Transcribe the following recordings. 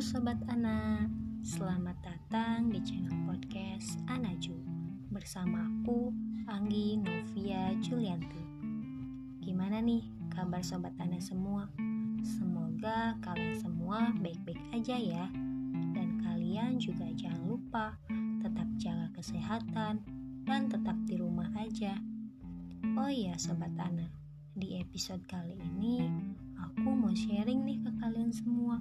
Sobat Ana, selamat datang di channel podcast Anaju. Bersama aku, Anggi Novia Julianti. Gimana nih kabar Sobat Ana semua? Semoga kalian semua baik-baik aja ya. Dan kalian juga jangan lupa tetap jaga kesehatan dan tetap di rumah aja. Oh iya Sobat Ana, di episode kali ini aku mau sharing nih ke kalian semua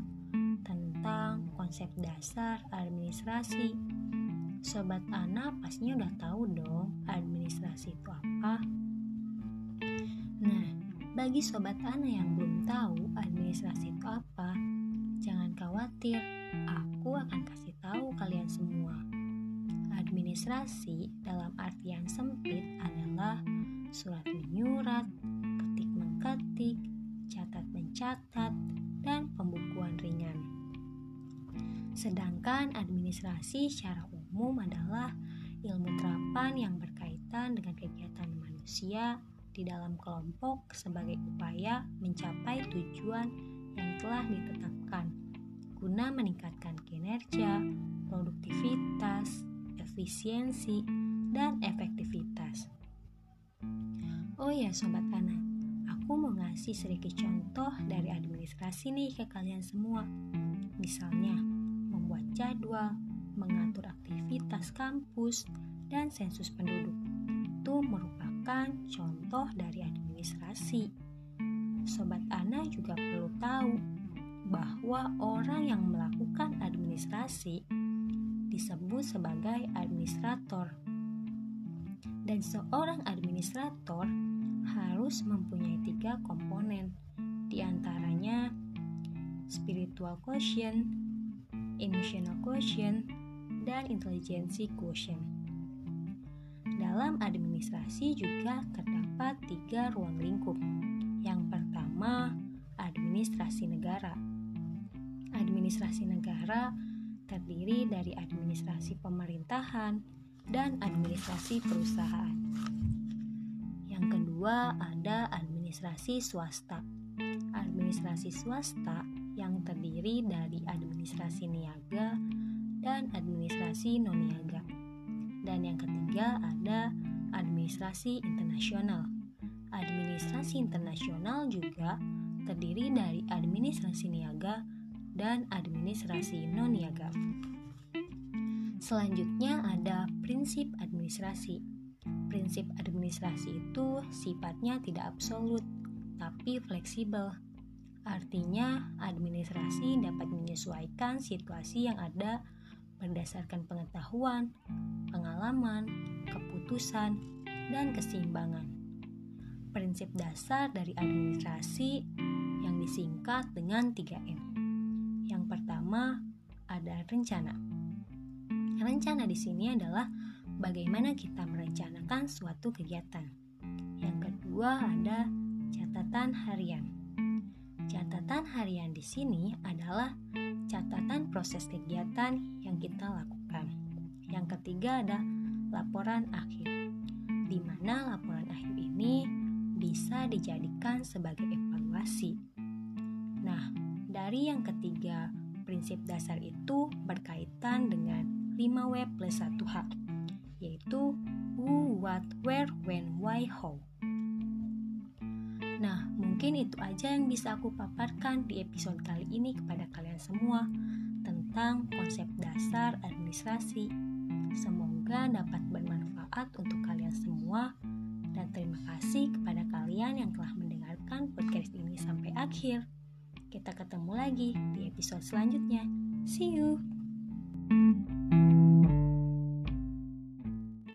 tentang konsep dasar administrasi. Sobat Ana pastinya udah tahu dong administrasi itu apa. Nah, bagi sobat Ana yang belum tahu administrasi itu apa, jangan khawatir, aku akan kasih tahu kalian semua. Administrasi dalam artian sempit adalah surat menyurat, Sedangkan administrasi secara umum adalah ilmu terapan yang berkaitan dengan kegiatan manusia di dalam kelompok sebagai upaya mencapai tujuan yang telah ditetapkan guna meningkatkan kinerja, produktivitas, efisiensi, dan efektivitas. Oh ya sobat anak, aku mau ngasih sedikit contoh dari administrasi nih ke kalian semua. Misalnya, membuat jadwal, mengatur aktivitas kampus, dan sensus penduduk. Itu merupakan contoh dari administrasi. Sobat Ana juga perlu tahu bahwa orang yang melakukan administrasi disebut sebagai administrator. Dan seorang administrator harus mempunyai tiga komponen, di antaranya spiritual quotient, emotional quotient, dan intelijensi quotient. Dalam administrasi juga terdapat tiga ruang lingkup. Yang pertama, administrasi negara. Administrasi negara terdiri dari administrasi pemerintahan dan administrasi perusahaan. Yang kedua, ada administrasi swasta. Administrasi swasta yang terdiri dari administrasi niaga dan administrasi non-niaga. Dan yang ketiga ada administrasi internasional. Administrasi internasional juga terdiri dari administrasi niaga dan administrasi non-niaga. Selanjutnya ada prinsip administrasi. Prinsip administrasi itu sifatnya tidak absolut, tapi fleksibel. Artinya, administrasi dapat menyesuaikan situasi yang ada berdasarkan pengetahuan, pengalaman, keputusan, dan keseimbangan. Prinsip dasar dari administrasi yang disingkat dengan 3M. Yang pertama, ada rencana. Rencana di sini adalah bagaimana kita merencanakan suatu kegiatan. Yang kedua, ada catatan harian. Catatan harian di sini adalah catatan proses kegiatan yang kita lakukan. Yang ketiga ada laporan akhir, di mana laporan akhir ini bisa dijadikan sebagai evaluasi. Nah, dari yang ketiga prinsip dasar itu berkaitan dengan 5W plus 1H, yaitu who, what, where, when, why, how. Nah, mungkin itu aja yang bisa aku paparkan di episode kali ini kepada kalian semua tentang konsep dasar administrasi. Semoga dapat bermanfaat untuk kalian semua dan terima kasih kepada kalian yang telah mendengarkan podcast ini sampai akhir. Kita ketemu lagi di episode selanjutnya. See you.